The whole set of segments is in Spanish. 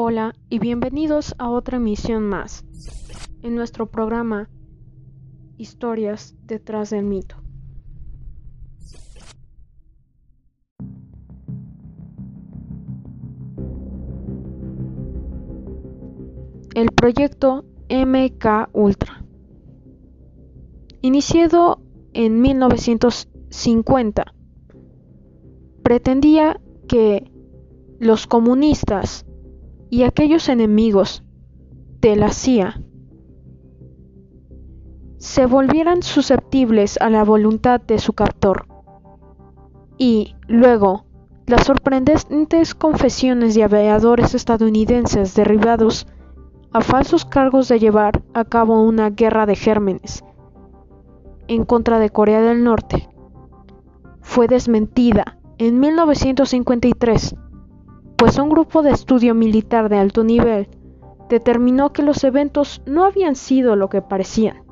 Hola y bienvenidos a otra emisión más en nuestro programa Historias detrás del mito. El proyecto MK Ultra. Iniciado en 1950, pretendía que los comunistas y aquellos enemigos de la CIA se volvieran susceptibles a la voluntad de su captor. Y luego, las sorprendentes confesiones de aviadores estadounidenses derribados a falsos cargos de llevar a cabo una guerra de gérmenes en contra de Corea del Norte fue desmentida en 1953 pues un grupo de estudio militar de alto nivel determinó que los eventos no habían sido lo que parecían.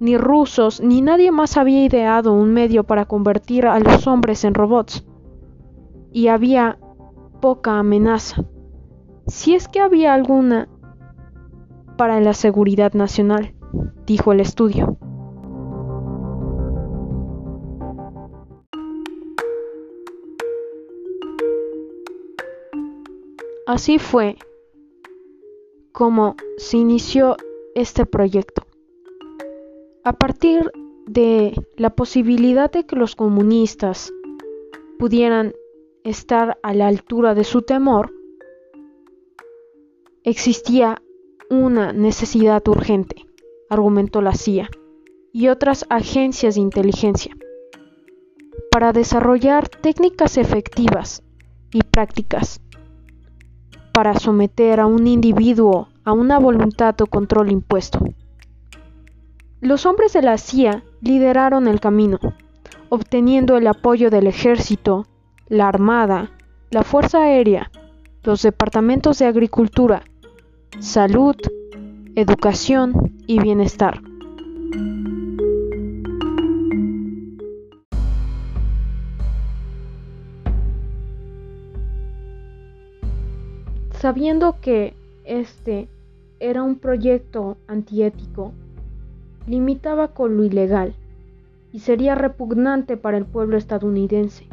Ni rusos ni nadie más había ideado un medio para convertir a los hombres en robots. Y había poca amenaza, si es que había alguna, para la seguridad nacional, dijo el estudio. Así fue como se inició este proyecto. A partir de la posibilidad de que los comunistas pudieran estar a la altura de su temor, existía una necesidad urgente, argumentó la CIA y otras agencias de inteligencia, para desarrollar técnicas efectivas y prácticas para someter a un individuo a una voluntad o control impuesto. Los hombres de la CIA lideraron el camino, obteniendo el apoyo del ejército, la armada, la fuerza aérea, los departamentos de agricultura, salud, educación y bienestar. Sabiendo que este era un proyecto antiético, limitaba con lo ilegal y sería repugnante para el pueblo estadounidense.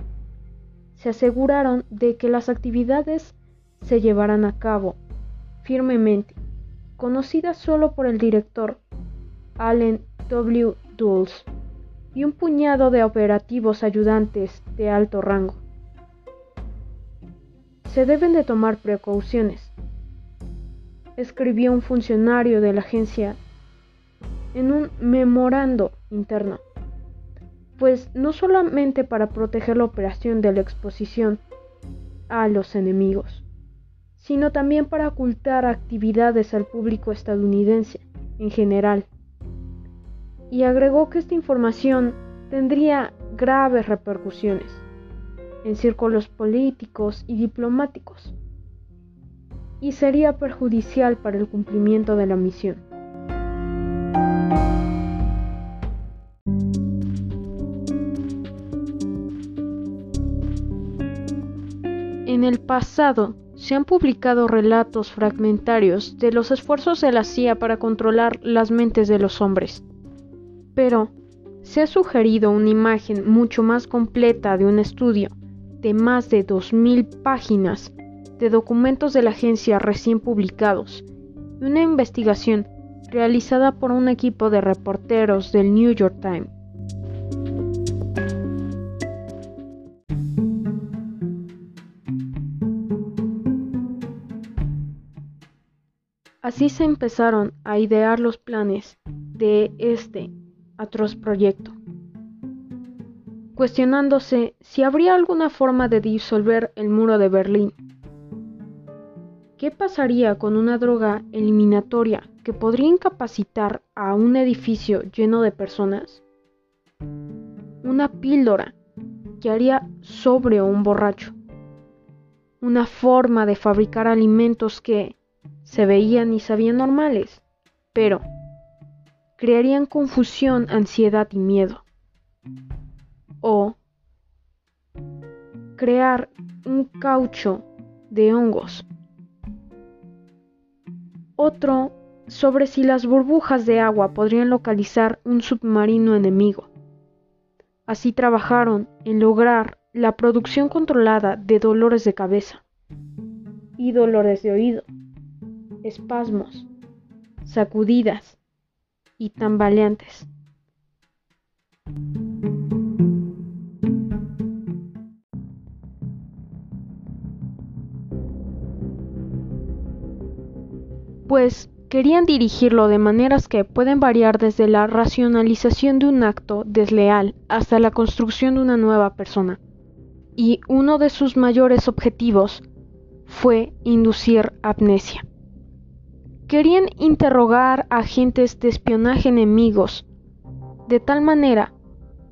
Se aseguraron de que las actividades se llevaran a cabo firmemente, conocidas solo por el director Allen W. Dulles y un puñado de operativos ayudantes de alto rango se deben de tomar precauciones, escribió un funcionario de la agencia en un memorando interno, pues no solamente para proteger la operación de la exposición a los enemigos, sino también para ocultar actividades al público estadounidense en general. Y agregó que esta información tendría graves repercusiones en círculos políticos y diplomáticos, y sería perjudicial para el cumplimiento de la misión. En el pasado se han publicado relatos fragmentarios de los esfuerzos de la CIA para controlar las mentes de los hombres, pero se ha sugerido una imagen mucho más completa de un estudio de más de 2.000 páginas de documentos de la agencia recién publicados y una investigación realizada por un equipo de reporteros del New York Times. Así se empezaron a idear los planes de este atroz proyecto cuestionándose si habría alguna forma de disolver el muro de Berlín. ¿Qué pasaría con una droga eliminatoria que podría incapacitar a un edificio lleno de personas? Una píldora que haría sobre un borracho. Una forma de fabricar alimentos que se veían y sabían normales, pero crearían confusión, ansiedad y miedo o crear un caucho de hongos otro sobre si las burbujas de agua podrían localizar un submarino enemigo. Así trabajaron en lograr la producción controlada de dolores de cabeza y dolores de oído, espasmos, sacudidas y tambaleantes. Pues querían dirigirlo de maneras que pueden variar desde la racionalización de un acto desleal hasta la construcción de una nueva persona. Y uno de sus mayores objetivos fue inducir amnesia. Querían interrogar a agentes de espionaje enemigos de tal manera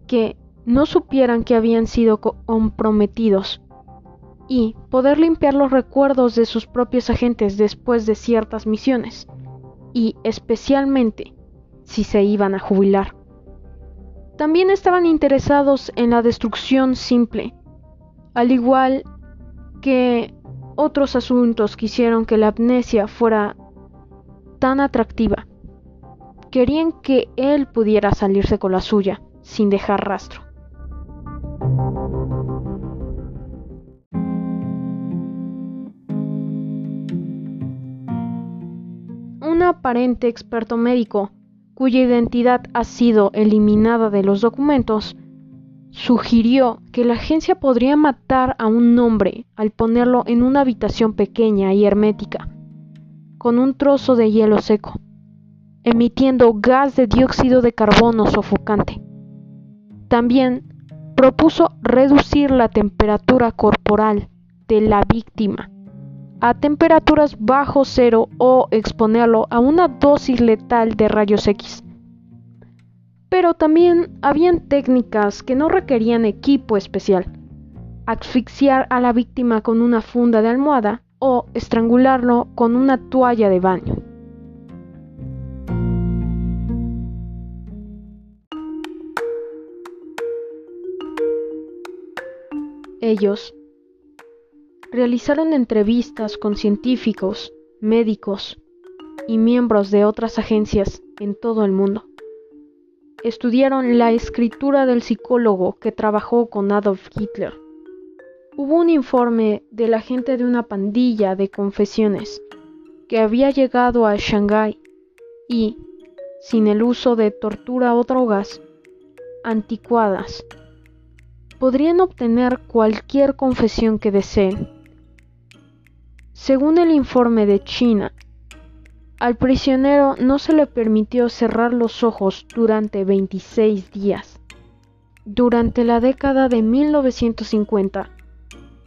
que no supieran que habían sido comprometidos y poder limpiar los recuerdos de sus propios agentes después de ciertas misiones y especialmente si se iban a jubilar. También estaban interesados en la destrucción simple, al igual que otros asuntos que hicieron que la amnesia fuera tan atractiva. Querían que él pudiera salirse con la suya sin dejar rastro. Aparente experto médico, cuya identidad ha sido eliminada de los documentos, sugirió que la agencia podría matar a un hombre al ponerlo en una habitación pequeña y hermética, con un trozo de hielo seco, emitiendo gas de dióxido de carbono sofocante. También propuso reducir la temperatura corporal de la víctima a temperaturas bajo cero o exponerlo a una dosis letal de rayos X. Pero también habían técnicas que no requerían equipo especial. Asfixiar a la víctima con una funda de almohada o estrangularlo con una toalla de baño. Ellos realizaron entrevistas con científicos, médicos y miembros de otras agencias en todo el mundo. Estudiaron la escritura del psicólogo que trabajó con Adolf Hitler. Hubo un informe del agente de una pandilla de confesiones que había llegado a Shanghái y, sin el uso de tortura o drogas anticuadas, podrían obtener cualquier confesión que deseen según el informe de China, al prisionero no se le permitió cerrar los ojos durante 26 días. Durante la década de 1950,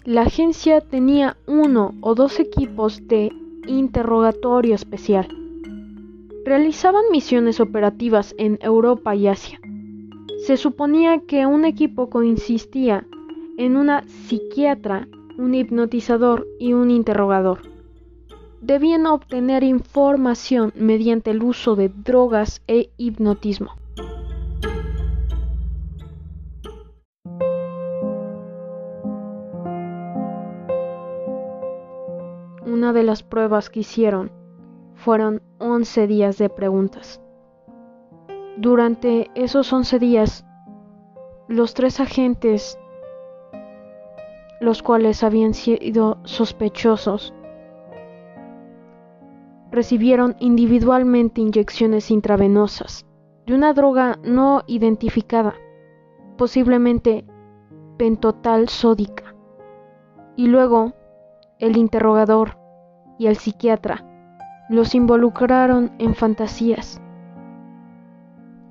la agencia tenía uno o dos equipos de interrogatorio especial. Realizaban misiones operativas en Europa y Asia. Se suponía que un equipo consistía en una psiquiatra un hipnotizador y un interrogador. Debían obtener información mediante el uso de drogas e hipnotismo. Una de las pruebas que hicieron fueron 11 días de preguntas. Durante esos 11 días, los tres agentes los cuales habían sido sospechosos. Recibieron individualmente inyecciones intravenosas de una droga no identificada, posiblemente pentotal sódica. Y luego el interrogador y el psiquiatra los involucraron en fantasías.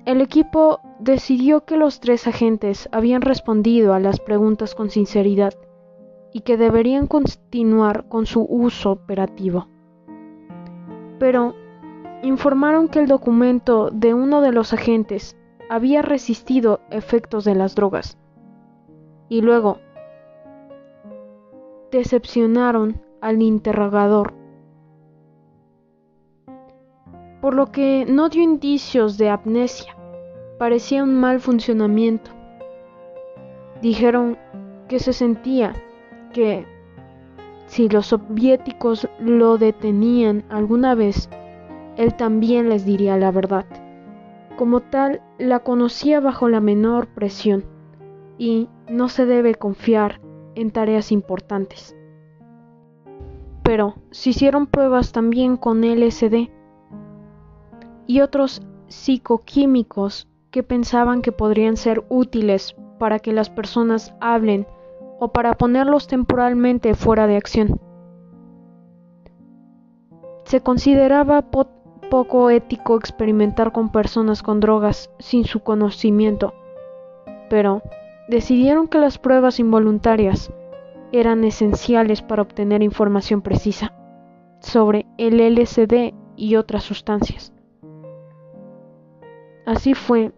El equipo decidió que los tres agentes habían respondido a las preguntas con sinceridad y que deberían continuar con su uso operativo. Pero informaron que el documento de uno de los agentes había resistido efectos de las drogas. Y luego decepcionaron al interrogador, por lo que no dio indicios de amnesia, parecía un mal funcionamiento. Dijeron que se sentía que si los soviéticos lo detenían alguna vez, él también les diría la verdad. Como tal, la conocía bajo la menor presión y no se debe confiar en tareas importantes. Pero se hicieron pruebas también con LSD y otros psicoquímicos que pensaban que podrían ser útiles para que las personas hablen o para ponerlos temporalmente fuera de acción. Se consideraba poco ético experimentar con personas con drogas sin su conocimiento, pero decidieron que las pruebas involuntarias eran esenciales para obtener información precisa sobre el LSD y otras sustancias. Así fue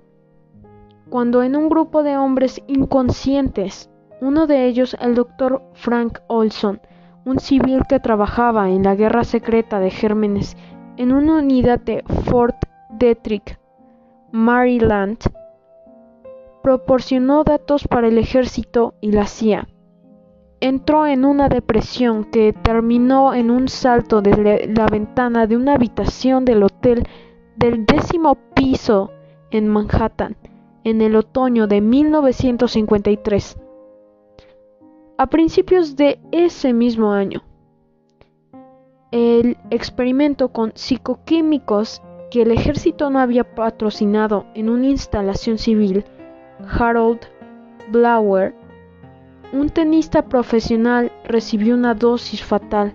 cuando en un grupo de hombres inconscientes, uno de ellos el doctor Frank Olson, un civil que trabajaba en la guerra secreta de Gérmenes en una unidad de Fort Detrick, Maryland, proporcionó datos para el ejército y la CIA. Entró en una depresión que terminó en un salto desde la ventana de una habitación del hotel del décimo piso en Manhattan en el otoño de 1953. A principios de ese mismo año, el experimento con psicoquímicos que el ejército no había patrocinado en una instalación civil, Harold Blower, un tenista profesional, recibió una dosis fatal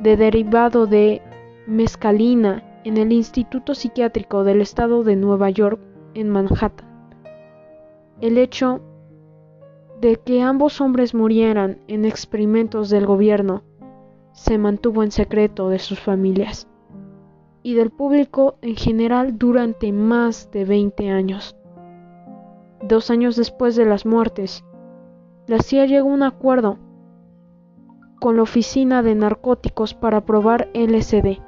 de derivado de mescalina en el Instituto Psiquiátrico del Estado de Nueva York en Manhattan. El hecho de que ambos hombres murieran en experimentos del gobierno se mantuvo en secreto de sus familias y del público en general durante más de 20 años. Dos años después de las muertes, la CIA llegó a un acuerdo con la Oficina de Narcóticos para probar LSD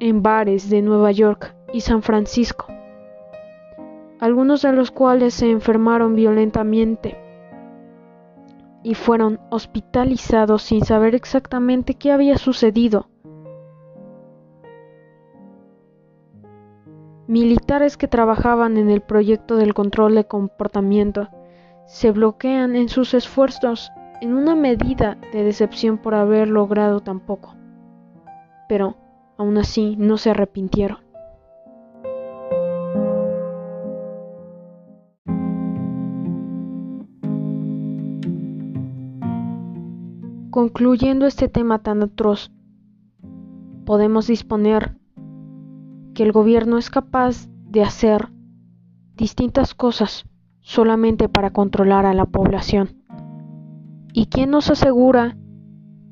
en bares de Nueva York y San Francisco, algunos de los cuales se enfermaron violentamente y fueron hospitalizados sin saber exactamente qué había sucedido. Militares que trabajaban en el proyecto del control de comportamiento se bloquean en sus esfuerzos en una medida de decepción por haber logrado tan poco. Pero, aún así, no se arrepintieron. Concluyendo este tema tan atroz, podemos disponer que el gobierno es capaz de hacer distintas cosas solamente para controlar a la población. ¿Y quién nos asegura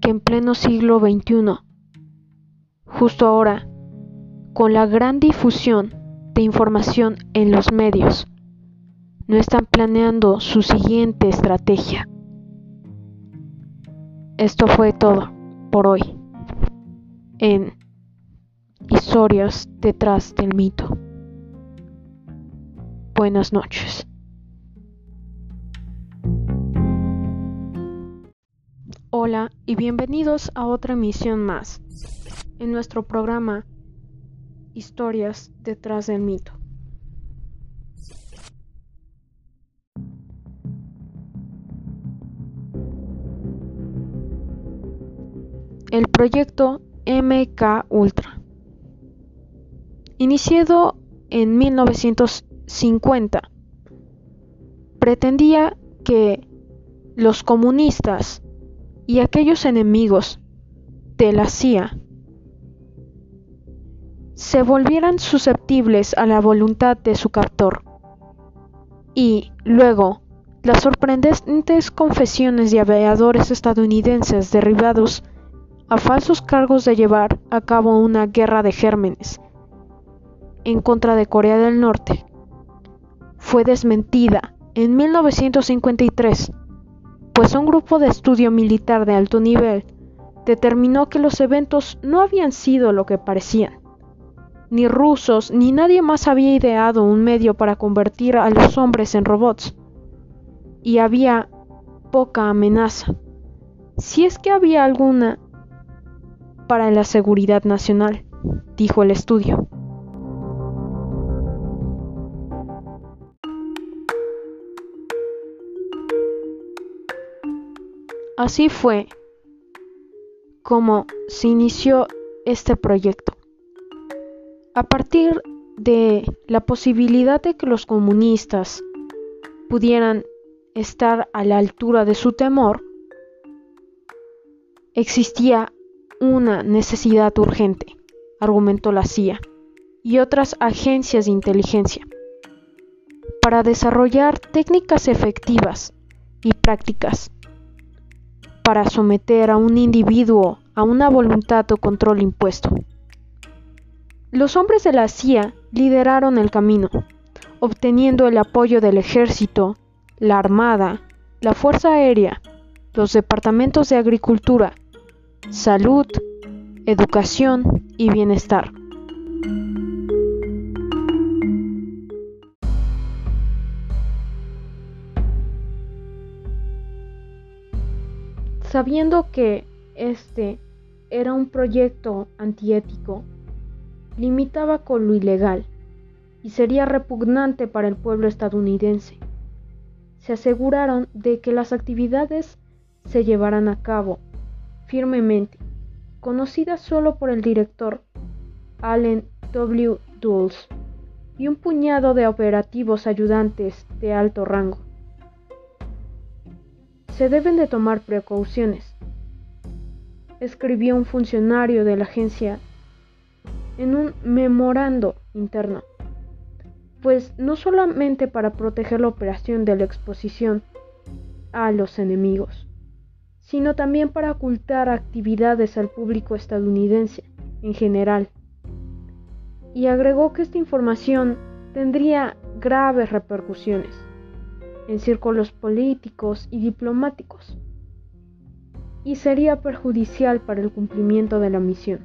que en pleno siglo XXI, justo ahora, con la gran difusión de información en los medios, no están planeando su siguiente estrategia? Esto fue todo por hoy en Historias detrás del mito. Buenas noches. Hola y bienvenidos a otra emisión más en nuestro programa Historias detrás del mito. El proyecto MK Ultra. Iniciado en 1950, pretendía que los comunistas y aquellos enemigos de la CIA se volvieran susceptibles a la voluntad de su captor y luego las sorprendentes confesiones de aviadores estadounidenses derribados a falsos cargos de llevar a cabo una guerra de gérmenes en contra de Corea del Norte, fue desmentida en 1953, pues un grupo de estudio militar de alto nivel determinó que los eventos no habían sido lo que parecían. Ni rusos ni nadie más había ideado un medio para convertir a los hombres en robots. Y había poca amenaza. Si es que había alguna para la seguridad nacional. dijo el estudio. Así fue como se inició este proyecto. A partir de la posibilidad de que los comunistas pudieran estar a la altura de su temor, existía una necesidad urgente, argumentó la CIA y otras agencias de inteligencia, para desarrollar técnicas efectivas y prácticas para someter a un individuo a una voluntad o control impuesto. Los hombres de la CIA lideraron el camino, obteniendo el apoyo del ejército, la armada, la fuerza aérea, los departamentos de agricultura, salud, educación y bienestar. Sabiendo que este era un proyecto antiético, limitaba con lo ilegal y sería repugnante para el pueblo estadounidense. Se aseguraron de que las actividades se llevaran a cabo firmemente, conocidas solo por el director Allen W. Dulles y un puñado de operativos ayudantes de alto rango se deben de tomar precauciones, escribió un funcionario de la agencia en un memorando interno, pues no solamente para proteger la operación de la exposición a los enemigos, sino también para ocultar actividades al público estadounidense en general. Y agregó que esta información tendría graves repercusiones en círculos políticos y diplomáticos, y sería perjudicial para el cumplimiento de la misión.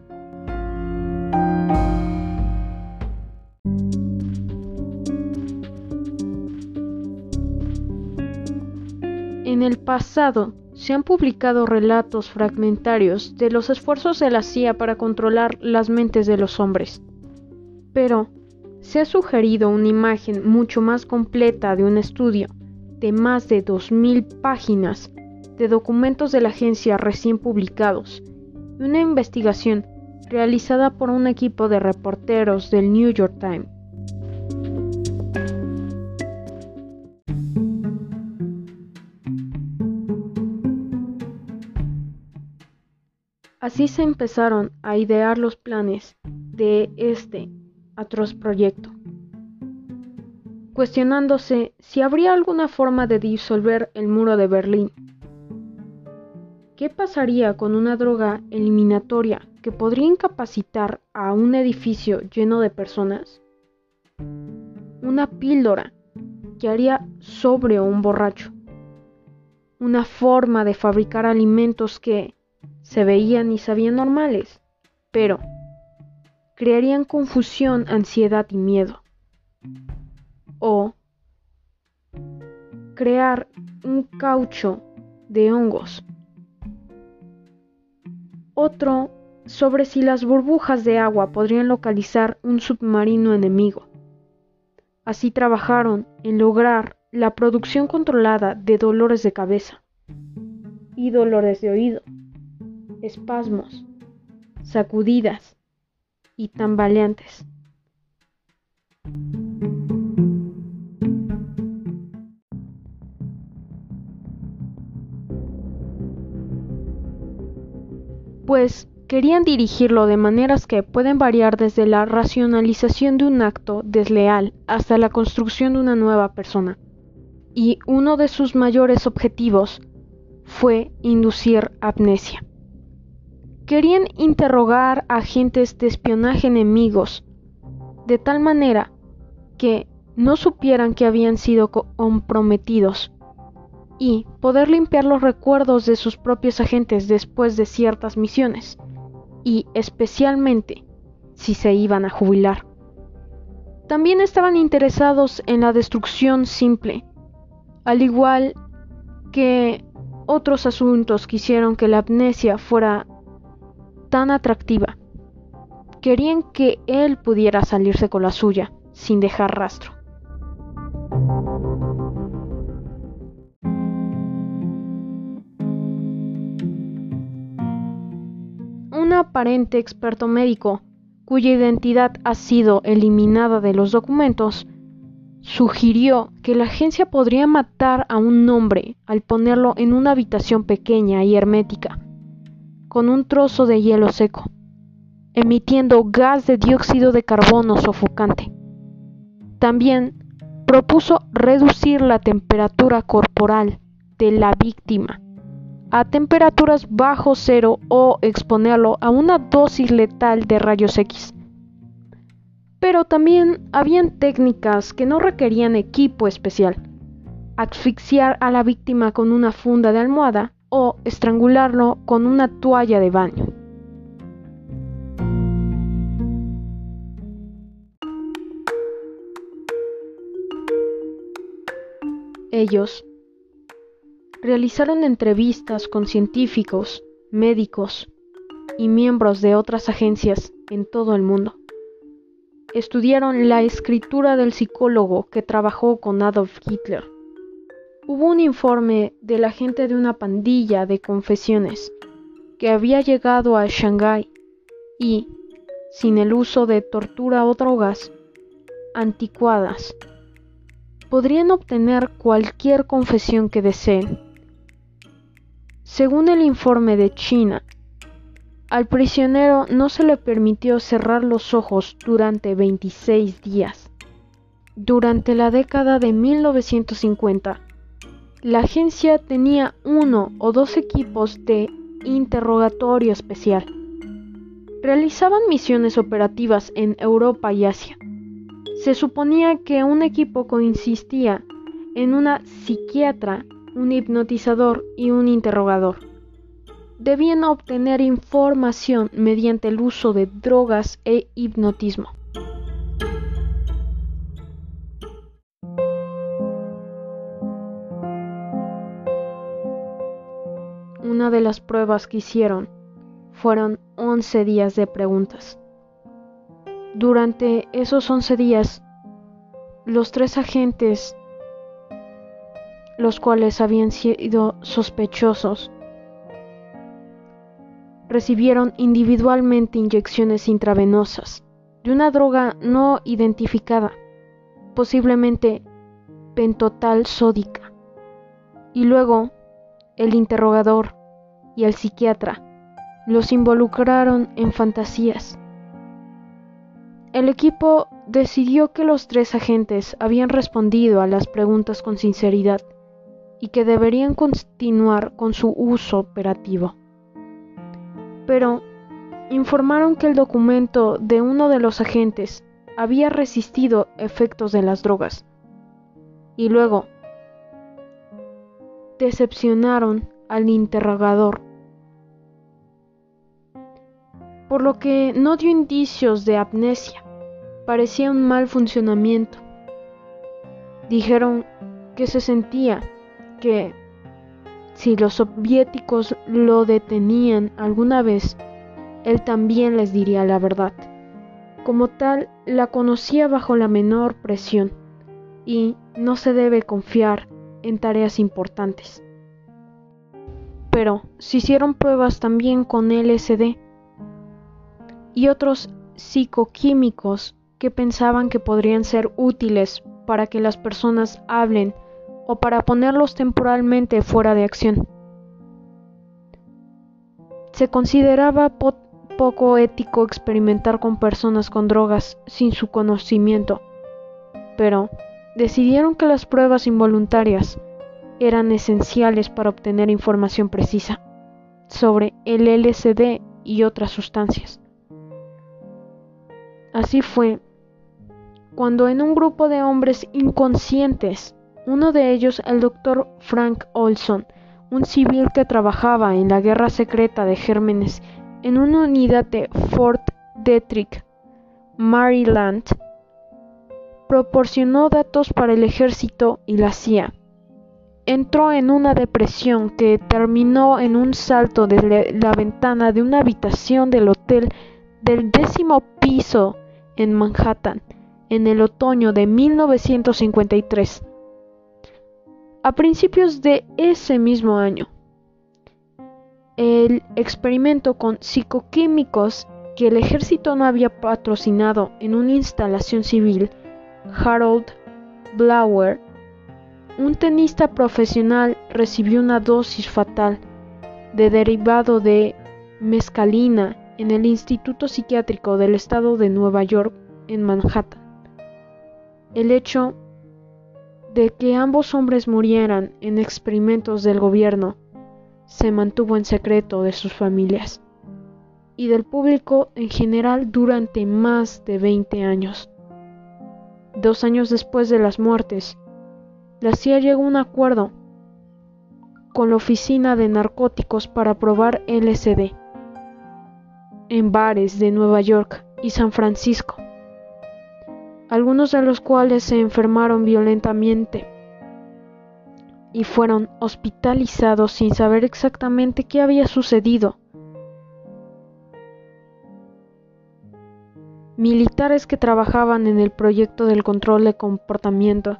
En el pasado se han publicado relatos fragmentarios de los esfuerzos de la CIA para controlar las mentes de los hombres, pero se ha sugerido una imagen mucho más completa de un estudio de más de 2.000 páginas de documentos de la agencia recién publicados y una investigación realizada por un equipo de reporteros del New York Times. Así se empezaron a idear los planes de este atroz proyecto cuestionándose si habría alguna forma de disolver el muro de Berlín. ¿Qué pasaría con una droga eliminatoria que podría incapacitar a un edificio lleno de personas? Una píldora que haría sobre un borracho. Una forma de fabricar alimentos que se veían y sabían normales, pero crearían confusión, ansiedad y miedo o crear un caucho de hongos. Otro sobre si las burbujas de agua podrían localizar un submarino enemigo. Así trabajaron en lograr la producción controlada de dolores de cabeza y dolores de oído, espasmos, sacudidas y tambaleantes. pues querían dirigirlo de maneras que pueden variar desde la racionalización de un acto desleal hasta la construcción de una nueva persona. Y uno de sus mayores objetivos fue inducir amnesia. Querían interrogar a agentes de espionaje enemigos de tal manera que no supieran que habían sido comprometidos y poder limpiar los recuerdos de sus propios agentes después de ciertas misiones, y especialmente si se iban a jubilar. También estaban interesados en la destrucción simple, al igual que otros asuntos quisieron que la amnesia fuera tan atractiva querían que él pudiera salirse con la suya sin dejar rastro. Un aparente experto médico, cuya identidad ha sido eliminada de los documentos, sugirió que la agencia podría matar a un hombre al ponerlo en una habitación pequeña y hermética, con un trozo de hielo seco, emitiendo gas de dióxido de carbono sofocante. También propuso reducir la temperatura corporal de la víctima a temperaturas bajo cero o exponerlo a una dosis letal de rayos X. Pero también habían técnicas que no requerían equipo especial. Asfixiar a la víctima con una funda de almohada o estrangularlo con una toalla de baño. Ellos realizaron entrevistas con científicos, médicos y miembros de otras agencias en todo el mundo. Estudiaron la escritura del psicólogo que trabajó con Adolf Hitler. Hubo un informe del agente de una pandilla de confesiones que había llegado a Shanghái y, sin el uso de tortura o drogas anticuadas, podrían obtener cualquier confesión que deseen. Según el informe de China, al prisionero no se le permitió cerrar los ojos durante 26 días. Durante la década de 1950, la agencia tenía uno o dos equipos de interrogatorio especial. Realizaban misiones operativas en Europa y Asia. Se suponía que un equipo consistía en una psiquiatra un hipnotizador y un interrogador. Debían obtener información mediante el uso de drogas e hipnotismo. Una de las pruebas que hicieron fueron 11 días de preguntas. Durante esos 11 días, los tres agentes los cuales habían sido sospechosos. Recibieron individualmente inyecciones intravenosas de una droga no identificada, posiblemente pentotal sódica. Y luego el interrogador y el psiquiatra los involucraron en fantasías. El equipo decidió que los tres agentes habían respondido a las preguntas con sinceridad y que deberían continuar con su uso operativo. Pero informaron que el documento de uno de los agentes había resistido efectos de las drogas. Y luego decepcionaron al interrogador, por lo que no dio indicios de amnesia. Parecía un mal funcionamiento. Dijeron que se sentía que si los soviéticos lo detenían alguna vez, él también les diría la verdad. Como tal, la conocía bajo la menor presión y no se debe confiar en tareas importantes. Pero se hicieron pruebas también con LSD y otros psicoquímicos que pensaban que podrían ser útiles para que las personas hablen o para ponerlos temporalmente fuera de acción. Se consideraba poco ético experimentar con personas con drogas sin su conocimiento, pero decidieron que las pruebas involuntarias eran esenciales para obtener información precisa sobre el LSD y otras sustancias. Así fue cuando en un grupo de hombres inconscientes uno de ellos, el doctor Frank Olson, un civil que trabajaba en la guerra secreta de gérmenes en una unidad de Fort Detrick, Maryland, proporcionó datos para el ejército y la CIA. Entró en una depresión que terminó en un salto desde la ventana de una habitación del hotel del décimo piso en Manhattan en el otoño de 1953. A principios de ese mismo año, el experimento con psicoquímicos que el ejército no había patrocinado en una instalación civil, Harold Blower, un tenista profesional, recibió una dosis fatal de derivado de mescalina en el Instituto Psiquiátrico del Estado de Nueva York en Manhattan. El hecho de que ambos hombres murieran en experimentos del gobierno se mantuvo en secreto de sus familias y del público en general durante más de 20 años. Dos años después de las muertes, la CIA llegó a un acuerdo con la Oficina de Narcóticos para probar LSD en bares de Nueva York y San Francisco algunos de los cuales se enfermaron violentamente y fueron hospitalizados sin saber exactamente qué había sucedido. Militares que trabajaban en el proyecto del control de comportamiento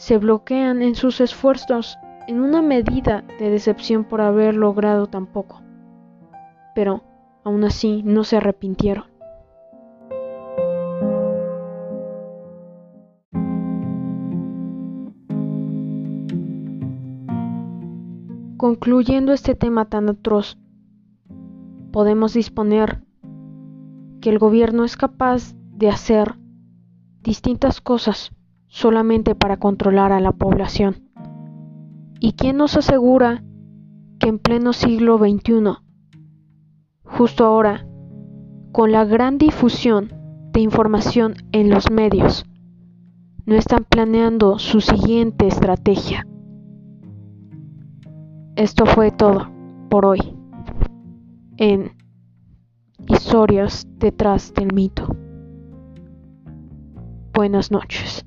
se bloquean en sus esfuerzos en una medida de decepción por haber logrado tan poco. Pero, aún así, no se arrepintieron. Concluyendo este tema tan atroz, podemos disponer que el gobierno es capaz de hacer distintas cosas solamente para controlar a la población. ¿Y quién nos asegura que en pleno siglo XXI, justo ahora, con la gran difusión de información en los medios, no están planeando su siguiente estrategia? Esto fue todo por hoy en Historias detrás del mito. Buenas noches.